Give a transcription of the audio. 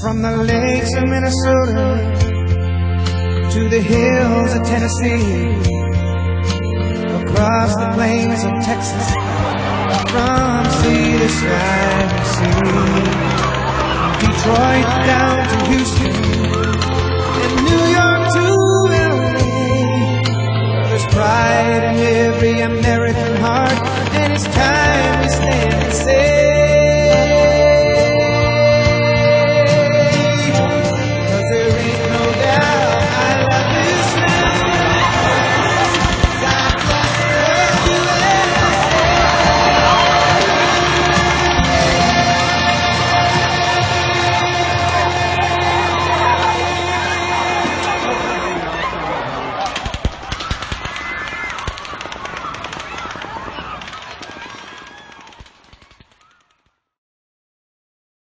From the lakes of Minnesota to the hills of Tennessee, across the plains of Texas, from sea to sky to sea, Detroit down to Houston, and New York to LA. There's pride in every American heart, and it's time. we stand and say.